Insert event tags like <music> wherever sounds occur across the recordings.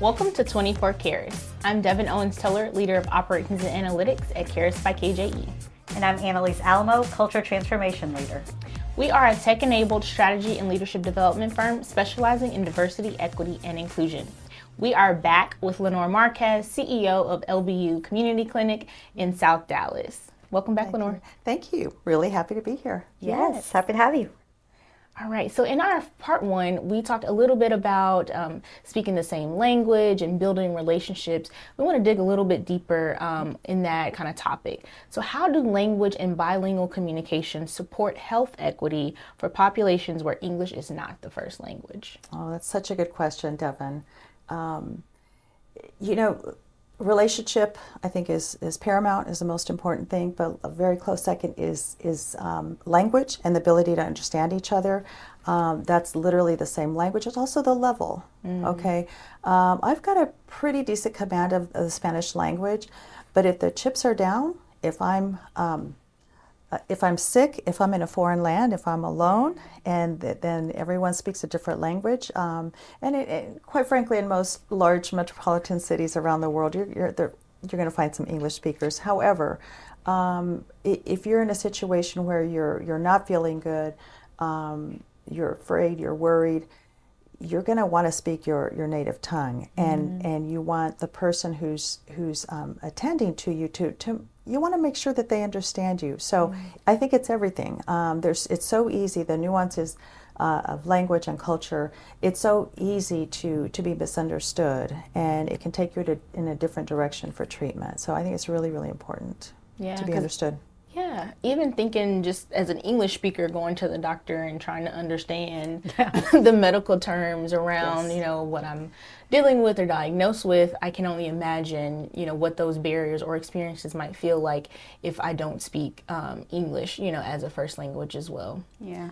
Welcome to 24 Keirus. I'm Devin Owens Teller, leader of operations and analytics at Keirus by KJE. And I'm Annalise Alamo, culture transformation leader. We are a tech enabled strategy and leadership development firm specializing in diversity, equity, and inclusion. We are back with Leonor Marquez, CEO of LBU Community Clinic in South Dallas. Welcome back, Thank Leonor. You. Thank you. Really happy to be here. Yes, yes, happy to have you. All right. So in our part one, we talked a little bit about um, speaking the same language and building relationships. We want to dig a little bit deeper um, in that kind of topic. So how do language and bilingual communication support health equity for populations where English is not the first language? Oh, that's such a good question, Devin. Um, you know, relationship I think is is paramount is the most important thing but a very close second is is um, language and the ability to understand each other. Um, that's literally the same language. It's also the level mm-hmm. okay? Um, I've got a pretty decent command of, of, the Spanish language but if the chips are down if I'm um, uh, if I'm sick, if I'm in a foreign land, if I'm alone, and th- then everyone speaks a different language. Um, and it, it, quite frankly, in most large metropolitan cities around the world, you're, you're, you're going to find some English speakers. However, um, if you're in a situation where you're, you're not feeling good, um, you're afraid, you're worried, you're going to want to speak your, your native tongue, and, mm-hmm. and you want the person who's who's um, attending to you to, to you want to make sure that they understand you. So mm-hmm. I think it's everything. Um, there's it's so easy the nuances uh, of language and culture. It's so easy to to be misunderstood, and it can take you to, in a different direction for treatment. So I think it's really really important yeah, to be understood. Yeah, even thinking just as an English speaker going to the doctor and trying to understand yeah. <laughs> the medical terms around, yes. you know, what I'm dealing with or diagnosed with, I can only imagine, you know, what those barriers or experiences might feel like if I don't speak um, English, you know, as a first language as well. Yeah.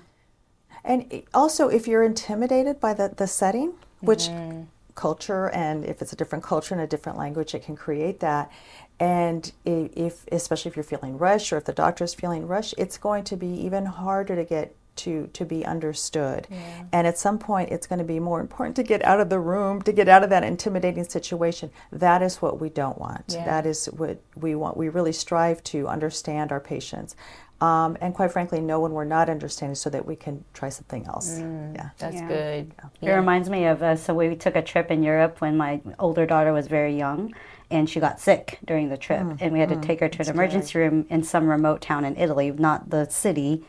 And also, if you're intimidated by the, the setting, which mm-hmm. Culture and if it's a different culture and a different language, it can create that. And if, especially if you're feeling rushed or if the doctor is feeling rushed, it's going to be even harder to get to to be understood. Yeah. And at some point, it's going to be more important to get out of the room, to get out of that intimidating situation. That is what we don't want. Yeah. That is what we want. We really strive to understand our patients. Um, and quite frankly, know when we're not understanding so that we can try something else. Mm, yeah, that's yeah. good. It reminds me of uh, so we took a trip in Europe when my older daughter was very young, and she got sick during the trip, mm, and we had mm, to take her to an emergency scary. room in some remote town in Italy, not the city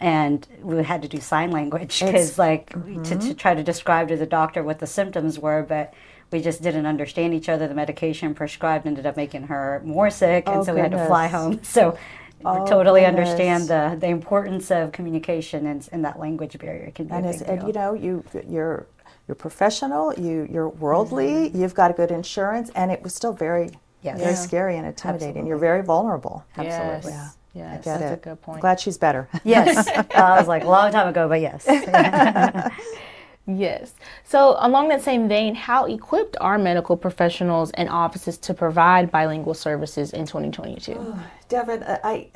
and we had to do sign language because like mm-hmm. to, to try to describe to the doctor what the symptoms were but we just didn't understand each other the medication prescribed ended up making her more sick and oh, so goodness. we had to fly home <laughs> so oh, totally goodness. understand the, the importance of communication and, and that language barrier can be and, and you know you you're you're professional you you're worldly mm-hmm. you've got a good insurance and it was still very yes. very yeah. scary and intimidating Absolutely. you're very vulnerable Absolutely. Yes. Yeah. Yes, that's it. a good point. I'm Glad she's better. yes, <laughs> uh, I was like a long time ago, but yes. <laughs> yes. So, along that same vein, how equipped are medical professionals and offices to provide bilingual services in 2022? Oh, Devin, uh, I,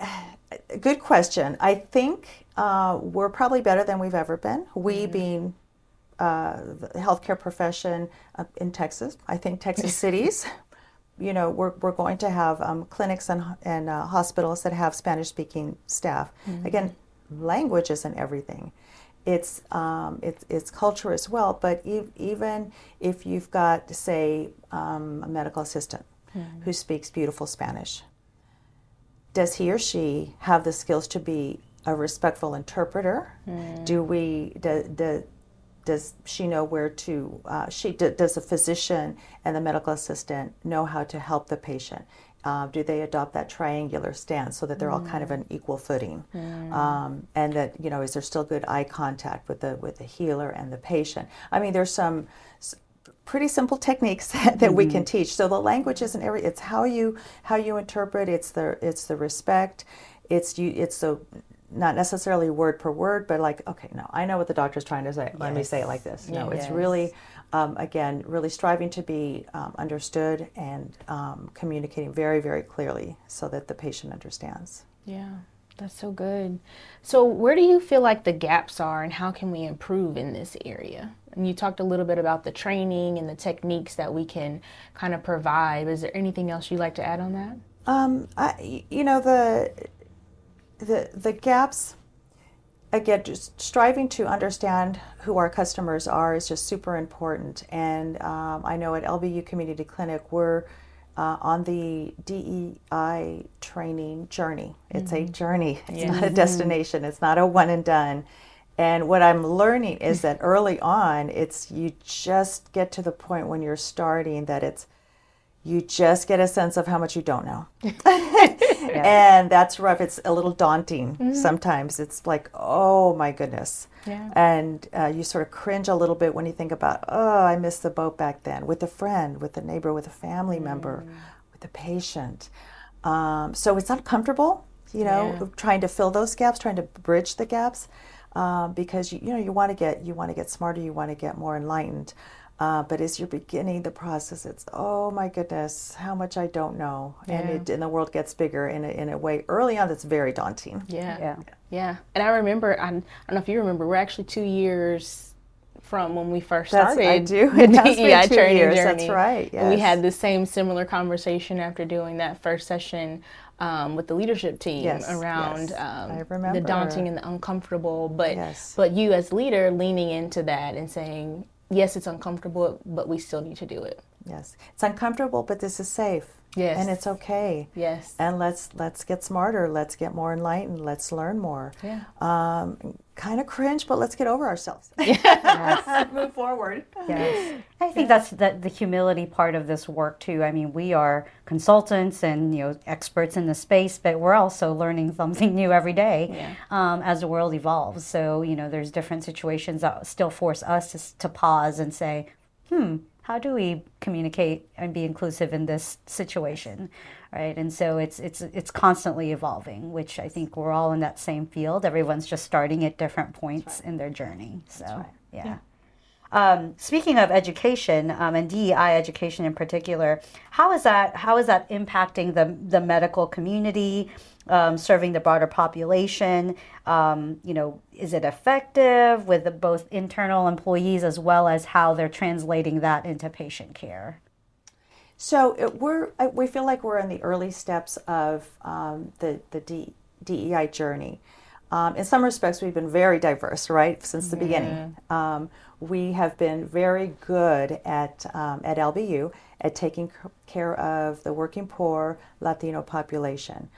good question. I think uh, we're probably better than we've ever been. We mm-hmm. being uh, the healthcare profession in Texas, I think Texas <laughs> cities you know, we're, we're going to have um, clinics and, and uh, hospitals that have Spanish speaking staff. Mm-hmm. Again, language isn't everything. It's, um, it's, it's culture as well, but e- even if you've got, say, um, a medical assistant mm-hmm. who speaks beautiful Spanish, does he or she have the skills to be a respectful interpreter? Mm. Do we do, do, does she know where to uh, she does the physician and the medical assistant know how to help the patient uh, do they adopt that triangular stance so that they're mm. all kind of an equal footing mm. um, and that you know is there still good eye contact with the with the healer and the patient i mean there's some pretty simple techniques <laughs> that, mm-hmm. we can mm-hmm. teach so the language isn't every it's how you how you interpret it's the it's the respect it's you it's the not necessarily word per word, but like, okay, no, I know what the doctor's trying to say. Yes. Let me say it like this. No, yes. it's really, um, again, really striving to be um, understood and um, communicating very, very clearly so that the patient understands. Yeah. That's so good. So, where do you feel like the gaps are, and how can we improve in this area? And you talked a little bit about the training and the techniques that we can kind of provide. Is there anything else you'd like to add on that? Um, I, you know the the the gaps. Again, just striving to understand who our customers are is just super important. And um, I know at LBU Community Clinic we're uh, on the DEI training journey. It's mm-hmm. a journey, it's yeah. not a destination, it's not a one and done. And what I'm learning is that early on, it's you just get to the point when you're starting that it's you just get a sense of how much you don't know. <laughs> yeah. And that's rough. It's a little daunting mm-hmm. sometimes. It's like, oh my goodness. Yeah. And uh, you sort of cringe a little bit when you think about, oh, I missed the boat back then with a friend, with a neighbor, with a family mm. member, with a patient. Um, so it's uncomfortable, you know, yeah. trying to fill those gaps, trying to bridge the gaps, um, because you, you know you want to get you want to get smarter, you want to get more enlightened. Uh, but as you're beginning the process, it's oh my goodness, how much I don't know, yeah. and it, and the world gets bigger in a, in a way early on that's very daunting. Yeah, yeah, yeah. And I remember, I, I don't know if you remember, we're actually two years from when we first started. That's, I do. <laughs> <laughs> It DEI training years. journey. That's right. Yes. We had the same similar conversation after doing that first session um, with the leadership team yes, around yes. Um, the daunting and the uncomfortable. But yes. but you as leader leaning into that and saying, yes, it's uncomfortable, but we still need to do it. Yes, it's uncomfortable, but this is safe. Yes, and it's okay. Yes, and let's let's get smarter. Let's get more enlightened. Let's learn more. Yeah. Um, kind of cringe, but let's get over ourselves. <laughs> Yes. <laughs> Move forward. Yes, I think that's the, the humility part of this work too. I mean, we are consultants and you know experts in the space, but we're also learning something new every day yeah. um, as the world evolves. So you know, there's different situations that still force us to, to pause and say, hmm how do we communicate and be inclusive in this situation right and so it's it's it's constantly evolving which i think we're all in that same field everyone's just starting at different points right. in their journey so right. yeah, yeah. Um, speaking of education um, and DEI education in particular, how is that how is that impacting the the medical community? um, serving the broader population? Um, you know, is it effective with the, both internal employees as well as how they're translating that into patient care? So it, we're we feel like we're in the early steps of um, the the D, DEI journey. Um, in some respects, we've been very diverse, right, since the yeah. beginning. We have been very good at um, at LBU at taking care of the working poor Latino population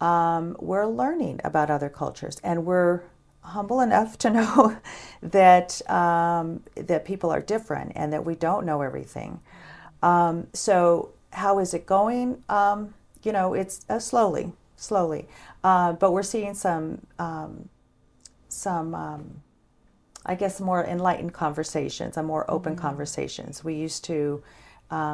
um, we're learning about other cultures and we're humble enough to <laughs> know that um, that people are different and that we don't know everything. Um, so how is it going? Um, you know, it's uh, slowly, slowly, uh, but we're seeing some um, some. Um, I guess more enlightened conversations, and more open mm-hmm. conversations. We used to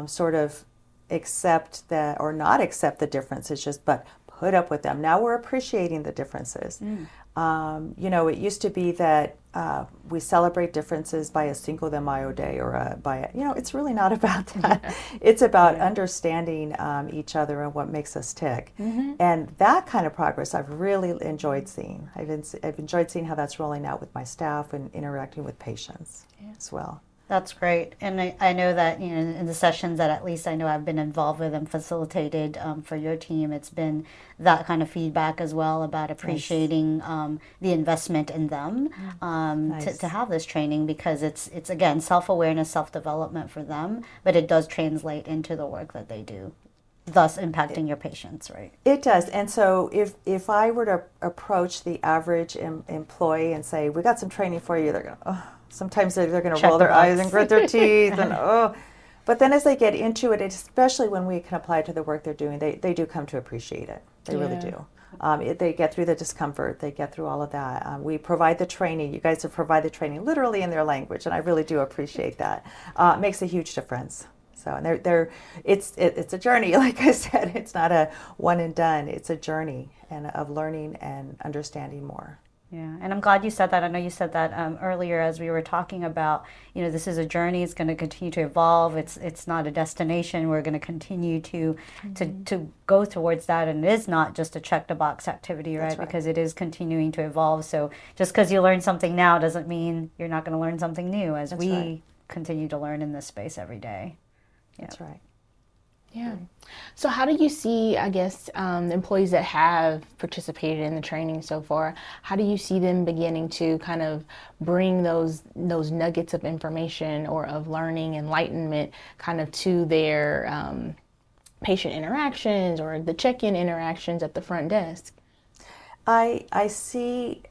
sort of accept that or not accept the differences just but put up with them. Now we're appreciating the differences. Mm. Um, you know, it used to be that uh, we celebrate differences by a Cinco de Mayo day or a, by a, you know, it's really not <laughs> about that. Yeah. It's about yeah. understanding um, each other and what makes us tick. Mm-hmm. And that kind of progress I've really enjoyed seeing. I've, in, I've enjoyed seeing how that's rolling out with my staff and interacting with patients yeah. as well. That's great. And I, I know that you know, in the sessions that at least I know I've been involved with and facilitated um, for your team, it's been that kind of feedback as well about appreciating nice. um, the investment in them mm. um, nice. to, to have this training because it's, it's again, self awareness, self development for them, but it does translate into the work that they do thus impacting your patients, right? It does. And so if if I were to approach the average em- employee and say, "We got some training for you," they're going, "Oh, Sometimes they're, they're going to roll their box. eyes and grit their <laughs> teeth, and oh. But then as they get into it, especially when we can apply it to the work they're doing, they, they do come to appreciate it. They yeah. really do. Um, it, they get through the discomfort. They get through all of that. Um, we provide the training. You guys have provided the training literally in their language, and I really do appreciate that. Uh, it makes a huge difference. So, and they're, they're it's it, it's a journey. <laughs> Like I said, it's not a one and done. It's a journey and of learning and understanding more. Yeah, and I'm glad you said that. I know you said that um, earlier as we were talking about, you know, this is a journey. It's going to continue to evolve. It's it's not a destination. We're going to continue to mm-hmm. to to go towards that, and it is not just a check the box activity, right? right? Because it is continuing to evolve. So just because you learn something now doesn't mean you're not going to learn something new as That's we right. continue to learn in this space every day. Yep. That's right. Yeah. So, how do you see, I guess, um, the employees that have participated in the training so far? How do you see them beginning to kind of bring those those nuggets of information or of learning, enlightenment, kind of to their um, patient interactions or the check-in interactions at the front desk? I I see.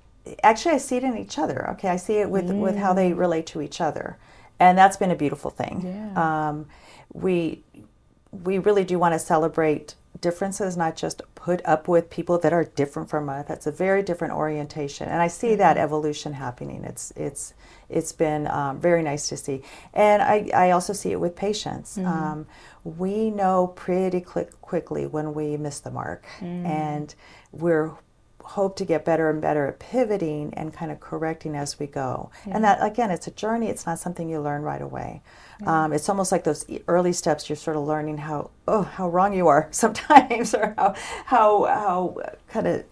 Actually, I see it in each other. Okay, I see it with mm. with how they mm. relate to each other, and that's been a beautiful thing. Yeah. Um, we we really do want to celebrate differences, not just put up with people that are different from us. That's a very different orientation, and I see mm-hmm. that evolution happening. It's it's it's been um, very nice to see, and I, I also see it with patients. Mm-hmm. Um, we know pretty quick, quickly when we miss the mark, mm-hmm. and we're hope to get better and better at pivoting and kind of correcting as we go. And that again, it's a journey. It's not something you learn right away. Um, it's almost like those early steps. You're sort of learning how oh how wrong you are <laughs> sometimes, or how how how kind of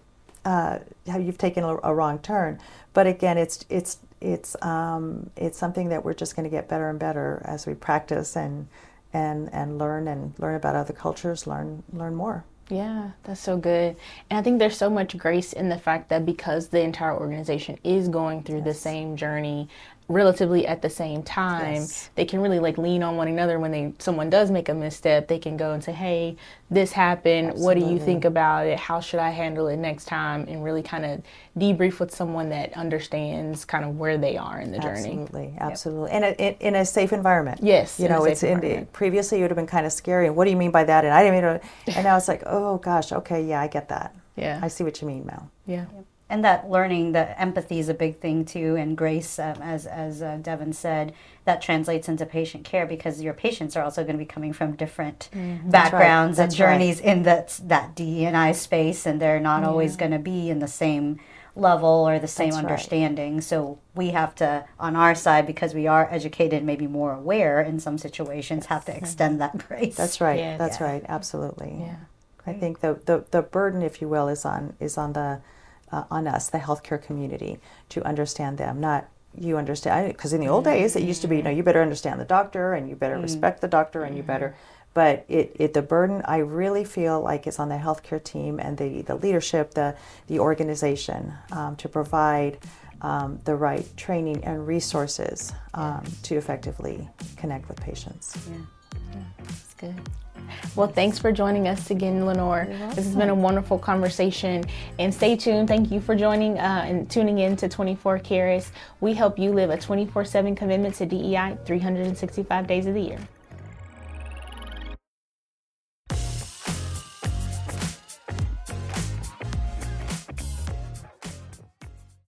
uh, how you've taken a, a, wrong turn. But again, it's it's it's um, it's something that we're just going to get better and better as we practice and and and learn and learn about other cultures, learn learn more. Yeah, that's so good. And I think there's so much grace in the fact that because the entire organization is going through yes. the same journey, relatively at the same time yes. they can really like lean on one another. When they someone does make a misstep they can go and say hey this happened. Absolutely. what do you think about it? How should i handle it next time? And really kind of debrief with someone that understands kind of where they are in the journey. Absolutely. Absolutely. Yep. in, a, in a safe environment. Yes you know it's in, previously it would have been kind of scary what do you mean by that? And i didn't mean to, and now it's like oh gosh. Okay. Yeah i get that. Yeah. I see what you mean mel yeah. Yep and that learning, that empathy is a big thing too, and grace, um, as as uh, Devin said, that translates into patient care because your patients are also going to be coming from different mm-hmm. backgrounds right. and journeys right. in that that DNI space, and they're not yeah. always going to be in the same level or the same That's understanding. Right. So we have to, on our side, because we are educated, maybe more aware in some situations, have to extend that <laughs> grace. That's right. Yeah. That's yeah. right. Absolutely. Yeah. I think the, the the burden, if you will, is on is on the uh, on us, the healthcare community, to understand them, not you understand. Because in the old days, it used to be, you know, you better understand the doctor and you better mm. respect the doctor and you better. Mm-hmm. But it, it, the burden I really feel like is on the healthcare team and the, the leadership, the, the organization um, to provide um, the right training and resources um, to effectively connect with patients. Yeah, yeah good. Well, thanks for joining us again, Leonor. This has been a wonderful conversation. And stay tuned. Thank you for joining uh, and tuning in to 24 Keirus. We help you live a 24 7 commitment to DEI 365 days of the year.